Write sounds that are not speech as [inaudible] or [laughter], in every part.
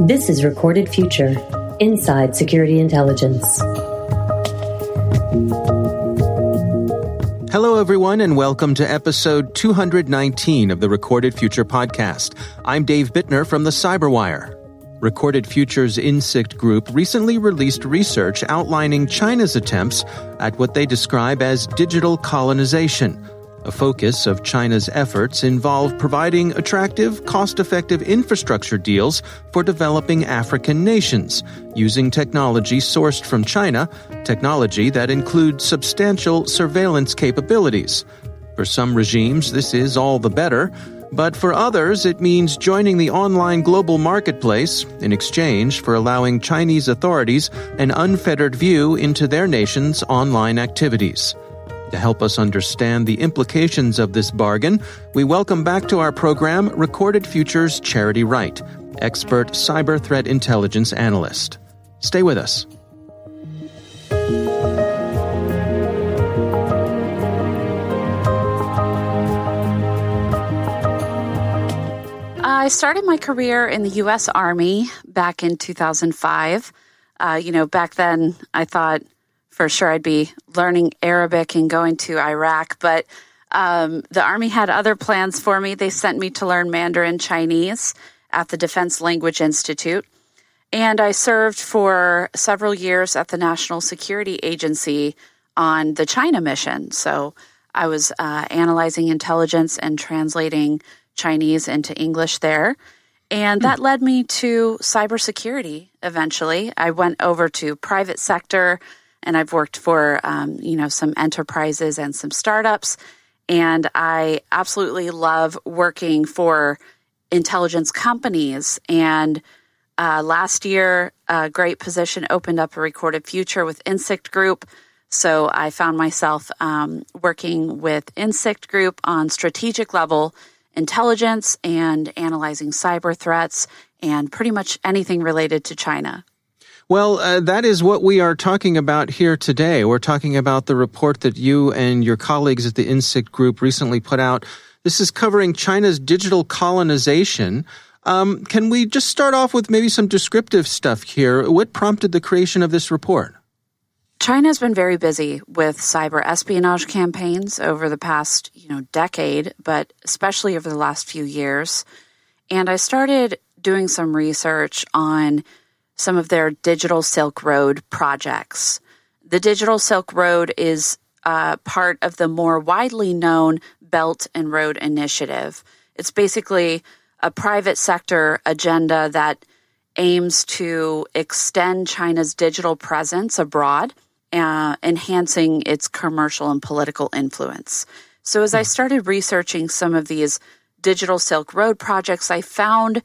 This is Recorded Future Inside Security Intelligence. Hello, everyone, and welcome to episode 219 of the Recorded Future podcast. I'm Dave Bittner from the Cyberwire. Recorded Future's Insikt Group recently released research outlining China's attempts at what they describe as digital colonization. A focus of China's efforts involve providing attractive, cost effective infrastructure deals for developing African nations, using technology sourced from China, technology that includes substantial surveillance capabilities. For some regimes, this is all the better. But for others, it means joining the online global marketplace in exchange for allowing Chinese authorities an unfettered view into their nation's online activities. To help us understand the implications of this bargain, we welcome back to our program Recorded Futures Charity Wright, expert cyber threat intelligence analyst. Stay with us. I started my career in the U.S. Army back in 2005. Uh, you know, back then I thought for sure I'd be learning Arabic and going to Iraq, but um, the Army had other plans for me. They sent me to learn Mandarin Chinese at the Defense Language Institute. And I served for several years at the National Security Agency on the China mission. So I was uh, analyzing intelligence and translating Chinese into English there. And that led me to cybersecurity eventually. I went over to private sector and I've worked for, um, you know, some enterprises and some startups. And I absolutely love working for intelligence companies. And uh, last year, a great position opened up a recorded future with Insikt Group. So I found myself um, working with Insikt Group on strategic level intelligence and analyzing cyber threats and pretty much anything related to China. Well, uh, that is what we are talking about here today. We're talking about the report that you and your colleagues at the Insikt Group recently put out. This is covering China's digital colonization. Um, can we just start off with maybe some descriptive stuff here? What prompted the creation of this report? China's been very busy with cyber espionage campaigns over the past, you know, decade, but especially over the last few years. And I started doing some research on some of their digital Silk Road projects. The digital Silk Road is uh, part of the more widely known Belt and Road Initiative. It's basically a private sector agenda that aims to extend China's digital presence abroad uh, enhancing its commercial and political influence. So, as I started researching some of these digital Silk Road projects, I found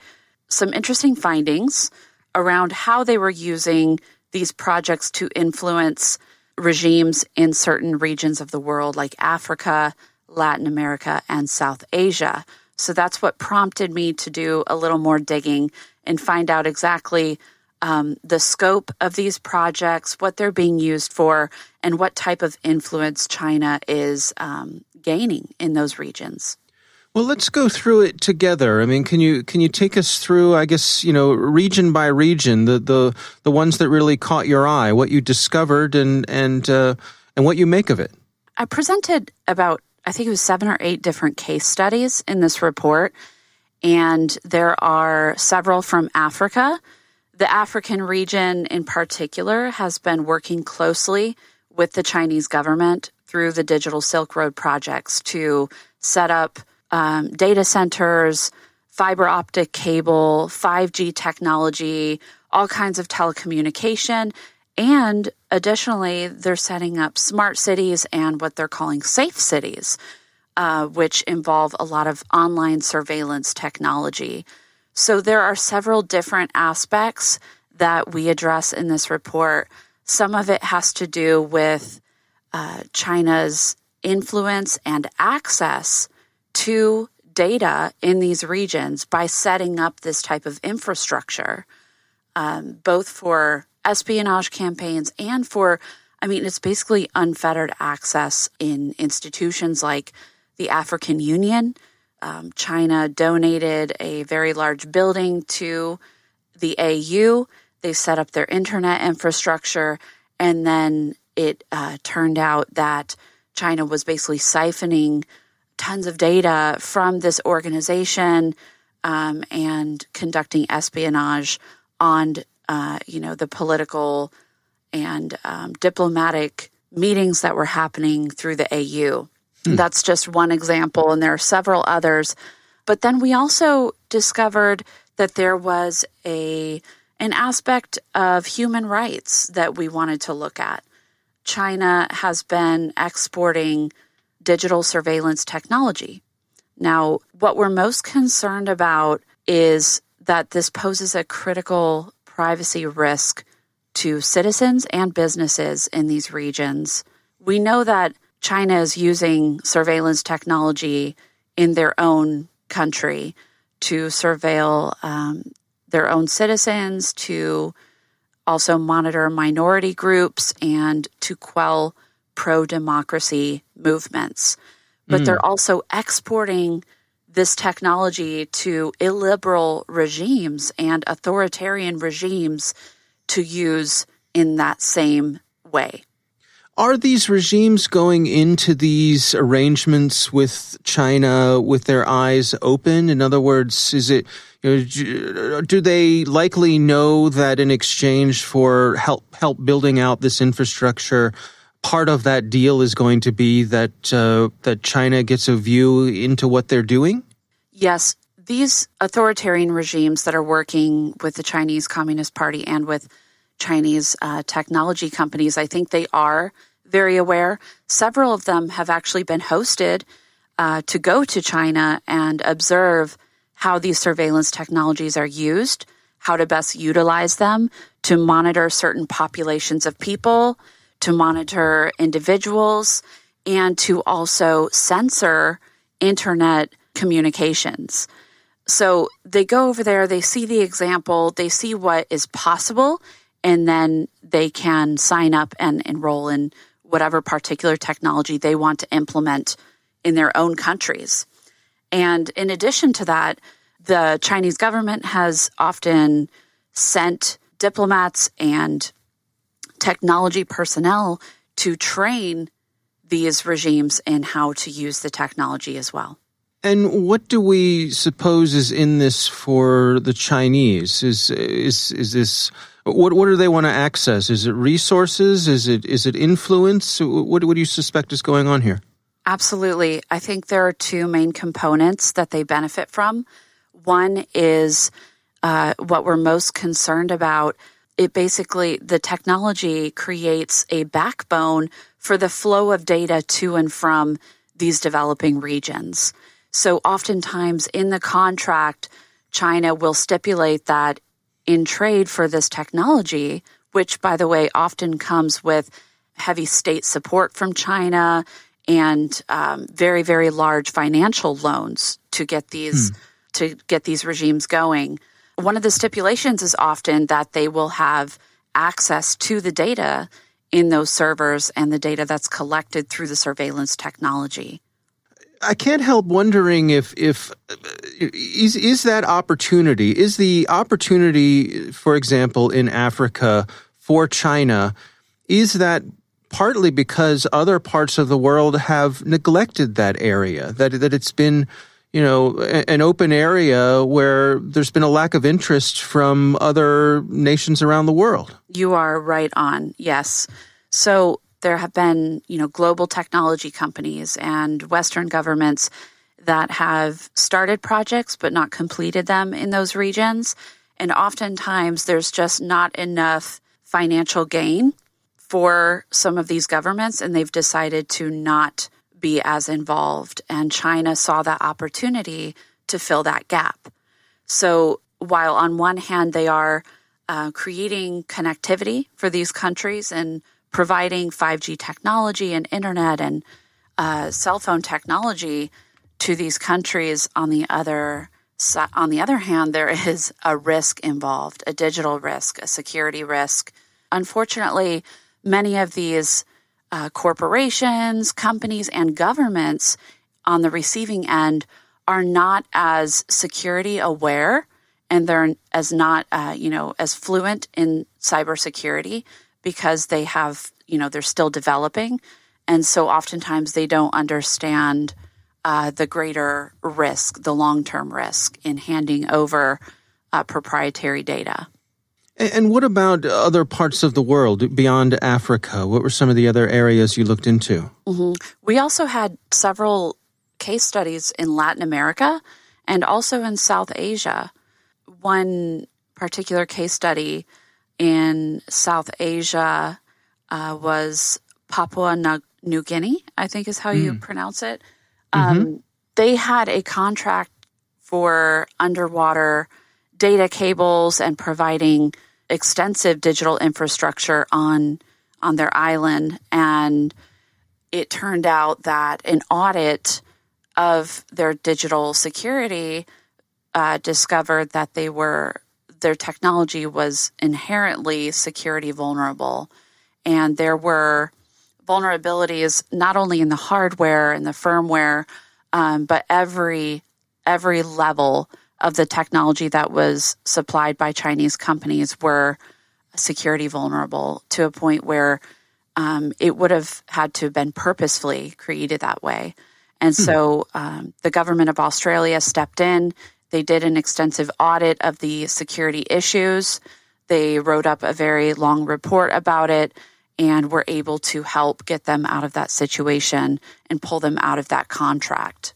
some interesting findings around how they were using these projects to influence regimes in certain regions of the world, like Africa, Latin America, and South Asia. So that's what prompted me to do a little more digging and find out exactly um, the scope of these projects, what they're being used for, and what type of influence China is um, gaining in those regions. Well, let's go through it together. I mean, can you can you take us through? I guess you know, region by region, the the the ones that really caught your eye, what you discovered, and and uh, and what you make of it. I presented about I think it was seven or eight different case studies in this report, and there are several from Africa the African region in particular has been working closely with the Chinese government through the Digital Silk Road projects to set up um, data centers, fiber optic cable, 5G technology, all kinds of telecommunication. And additionally, they're setting up smart cities and what they're calling safe cities, uh, which involve a lot of online surveillance technology. So there are several different aspects that we address in this report. Some of it has to do with uh, China's influence and access to data in these regions by setting up this type of infrastructure, um, both for espionage campaigns and for, I mean, it's basically unfettered access in institutions like the African Union um, China donated a very large building to the AU. They set up their internet infrastructure, and then it uh, turned out that China was basically siphoning tons of data from this organization um, and conducting espionage on, uh, you know, the political and um, diplomatic meetings that were happening through the AU. Hmm. That's just one example, and there are several others. But then we also discovered that there was a an aspect of human rights that we wanted to look at. China has been exporting digital surveillance technology. Now, what we're most concerned about is that this poses a critical privacy risk to citizens and businesses in these regions. We know that China is using surveillance technology in their own country to surveil um, their own citizens, to also monitor minority groups, and to quell pro democracy movements. But mm. they're also exporting this technology to illiberal regimes and authoritarian regimes to use in that same way. Are these regimes going into these arrangements with China with their eyes open? In other words, is it you know, do they likely know that in exchange for help help building out this infrastructure, part of that deal is going to be that uh, that China gets a view into what they're doing? Yes, these authoritarian regimes that are working with the Chinese Communist Party and with Chinese uh, technology companies, I think they are very aware. Several of them have actually been hosted uh, to go to China and observe how these surveillance technologies are used, how to best utilize them to monitor certain populations of people, to monitor individuals, and to also censor internet communications. So they go over there, they see the example, they see what is possible, and then they can sign up and enroll in whatever particular technology they want to implement in their own countries. And in addition to that, the Chinese government has often sent diplomats and technology personnel to train these regimes in how to use the technology as well. And what do we suppose is in this for the Chinese? Is is is this what what do they want to access? Is it resources? Is it is it influence? What what do you suspect is going on here? Absolutely. I think there are two main components that they benefit from. One is uh, what we're most concerned about. It basically, the technology creates a backbone for the flow of data to and from these developing regions. So, oftentimes in the contract, China will stipulate that in trade for this technology, which, by the way, often comes with heavy state support from China and um, very, very large financial loans to get these hmm. to get these regimes going. One of the stipulations is often that they will have access to the data in those servers and the data that's collected through the surveillance technology. I can't help wondering if if uh, is is that opportunity is the opportunity, for example, in Africa for China, is that partly because other parts of the world have neglected that area that that it's been you know an open area where there's been a lack of interest from other nations around the world. You are right on. Yes. So there have been, you know, global technology companies and Western governments that have started projects but not completed them in those regions. And oftentimes there's just not enough financial gain for some of these governments, and they've decided to not be as involved. And China saw that opportunity to fill that gap. So while on one hand they are uh, creating connectivity for these countries and providing 5G technology and internet and uh, cell phone technology to these countries. On the other on the other hand, there [laughs] is a risk involved, a digital risk, a security risk. Unfortunately, many of these uh, corporations, companies, and governments on the receiving end are not as security aware and they're as not, uh, you know, as fluent in cybersecurity because they have, you know, they're still developing. And so oftentimes they don't understand uh, the greater risk, the long term risk in handing over uh, proprietary data. And what about other parts of the world beyond Africa? What were some of the other areas you looked into? Mm-hmm. We also had several case studies in Latin America and also in South Asia. One particular case study in South Asia uh, was Papua New Guinea, I think is how mm. you pronounce it. Um, mm-hmm. They had a contract for underwater data cables and providing extensive digital infrastructure on on their island. And it turned out that an audit of their digital security uh, discovered that they were their technology was inherently security vulnerable. And there were vulnerabilities not only in the hardware and the firmware um, but every every level of the technology that was supplied by Chinese companies were security vulnerable to a point where um, it would have had to have been purposefully created that way. And hmm. so um, the government of Australia stepped in. They did an extensive audit of the security issues. They wrote up a very long report about it and were able to help get them out of that situation and pull them out of that contract.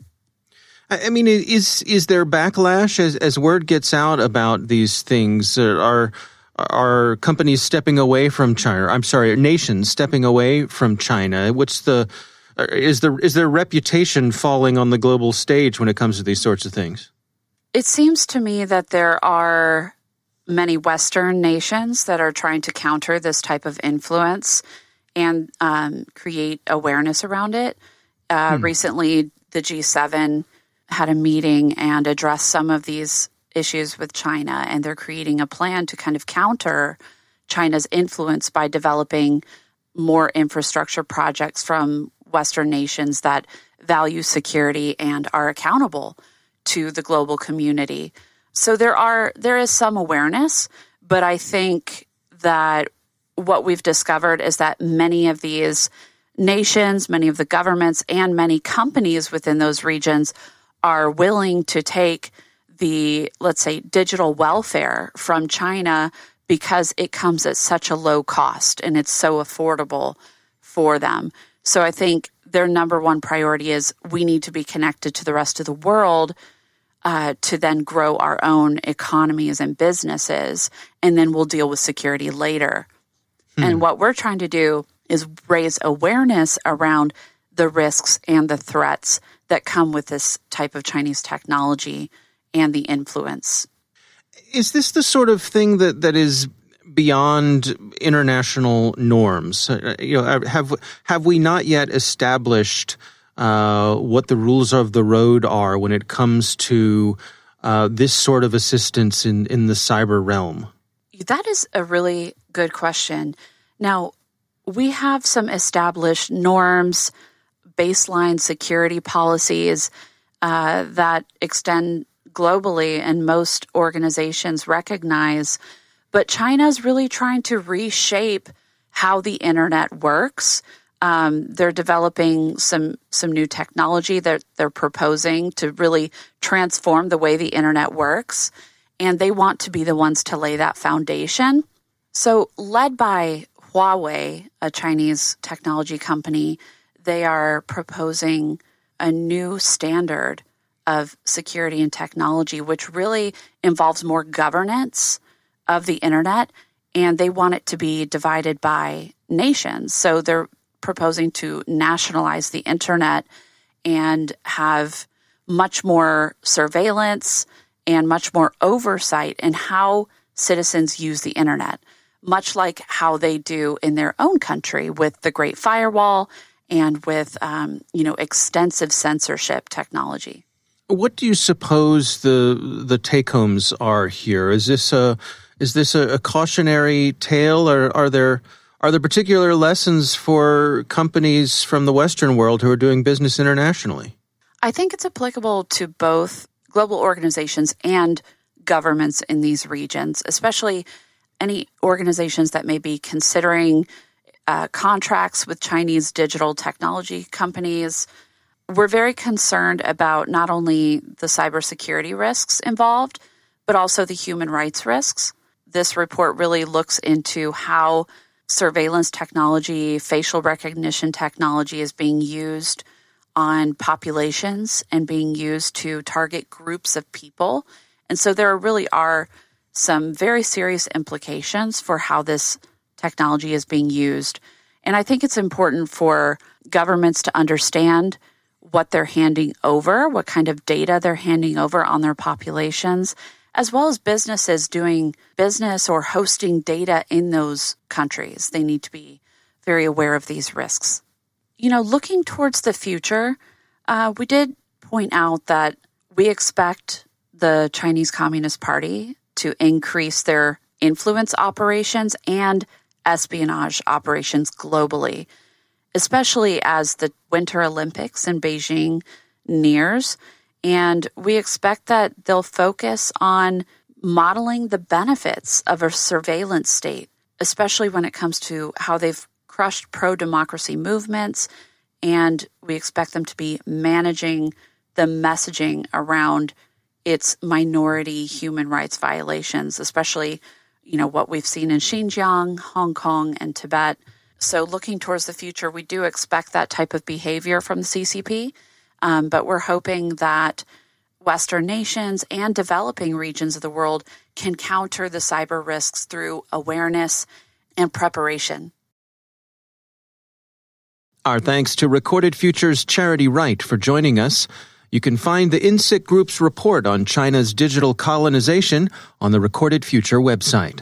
I mean, is is there backlash as as word gets out about these things? Are are companies stepping away from China? I'm sorry, nations stepping away from China? What's the is the is their reputation falling on the global stage when it comes to these sorts of things? It seems to me that there are many Western nations that are trying to counter this type of influence and um, create awareness around it. Uh, hmm. Recently, the G7 had a meeting and addressed some of these issues with China, and they're creating a plan to kind of counter China's influence by developing more infrastructure projects from Western nations that value security and are accountable to the global community. So there are there is some awareness, but I think that what we've discovered is that many of these nations, many of the governments and many companies within those regions are willing to take the, let's say, digital welfare from China because it comes at such a low cost and it's so affordable for them. So I think their number one priority is we need to be connected to the rest of the world uh, to then grow our own economies and businesses, and then we'll deal with security later. Hmm. And what we're trying to do is raise awareness around the risks and the threats that come with this type of Chinese technology and the influence. Is this the sort of thing that, that is beyond international norms? Uh, you know, uh, have have we not yet established uh, what the rules of the road are when it comes to uh, this sort of assistance in in the cyber realm? That is a really good question. Now, we have some established norms baseline security policies uh, that extend globally and most organizations recognize. But China's really trying to reshape how the internet works. Um, they're developing some some new technology that they're proposing to really transform the way the internet works, and they want to be the ones to lay that foundation. So, led by Huawei, a Chinese technology company, they are proposing a new standard of security and technology, which really involves more governance of the internet. And they want it to be divided by nations. So they're proposing to nationalize the internet and have much more surveillance and much more oversight in how citizens use the internet, much like how they do in their own country with the Great Firewall and with um, you know extensive censorship technology. What do you suppose the the take homes are here? Is this a is this a, a cautionary tale, or are there are there particular lessons for companies from the Western world who are doing business internationally? I think it's applicable to both global organizations and governments in these regions, especially any organizations that may be considering uh, contracts with Chinese digital technology companies. We're very concerned about not only the cybersecurity risks involved, but also the human rights risks. This report really looks into how surveillance technology, facial recognition technology is being used on populations and being used to target groups of people. And so there really are some very serious implications for how this technology is being used. And I think it's important for governments to understand what they're handing over, what kind of data they're handing over on their populations, as well as businesses doing business or hosting data in those countries. They need to be very aware of these risks. You know, looking towards the future, uh, we did point out that we expect the Chinese Communist Party to increase their influence operations and espionage operations globally, especially as the Winter Olympics in Beijing nears. And we expect that they'll focus on modeling the benefits of a surveillance state, especially when it comes to how they've crushed pro democracy movements. And we expect them to be managing the messaging around its minority human rights violations, especially, you know, what we've seen in Xinjiang, Hong Kong, and Tibet. So, looking towards the future, we do expect that type of behavior from the CCP. Um, but we're hoping that Western nations and developing regions of the world can counter the cyber risks through awareness and preparation. Our thanks to Recorded Futures Charity Wright for joining us. You can find the Insikt Group's report on China's digital colonization on the Recorded Future website.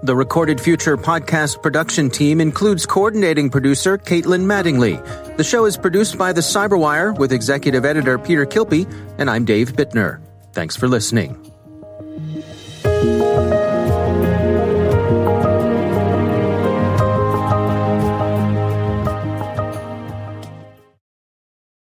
The Recorded Future podcast production team includes coordinating producer Caitlin Mattingly. The show is produced by the Cyberwire with executive editor Peter Kilpe, and I'm Dave Bittner. Thanks for listening.